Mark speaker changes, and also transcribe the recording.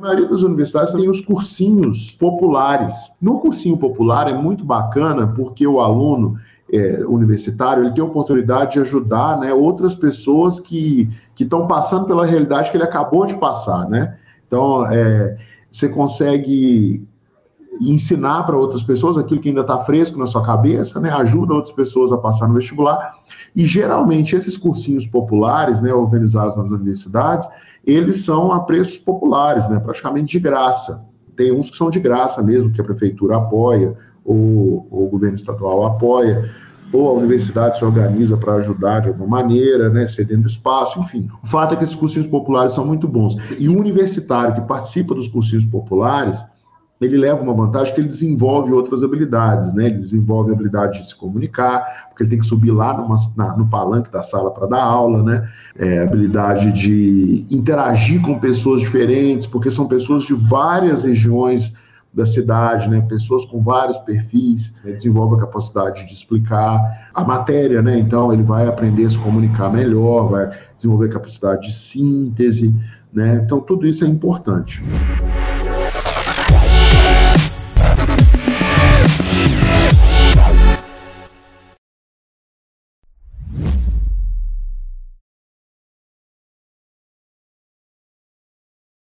Speaker 1: Maioria das universidades tem os cursinhos populares. No cursinho popular é muito bacana porque o aluno é, universitário ele tem a oportunidade de ajudar né, outras pessoas que estão passando pela realidade que ele acabou de passar. Né? Então, é, você consegue ensinar para outras pessoas aquilo que ainda está fresco na sua cabeça, né? ajuda outras pessoas a passar no vestibular. E geralmente esses cursinhos populares, né, organizados nas universidades, eles são a preços populares, né, praticamente de graça. Tem uns que são de graça mesmo, que a prefeitura apoia, ou, ou o governo estadual apoia, ou a universidade se organiza para ajudar de alguma maneira, né, cedendo espaço, enfim. O fato é que esses cursinhos populares são muito bons. E o universitário que participa dos cursinhos populares, ele leva uma vantagem que ele desenvolve outras habilidades, né? Ele desenvolve a habilidade de se comunicar, porque ele tem que subir lá numa, na, no palanque da sala para dar aula, né? É, habilidade de interagir com pessoas diferentes, porque são pessoas de várias regiões da cidade, né? Pessoas com vários perfis, né? desenvolve a capacidade de explicar a matéria, né? Então ele vai aprender a se comunicar melhor, vai desenvolver capacidade de síntese, né? Então tudo isso é importante.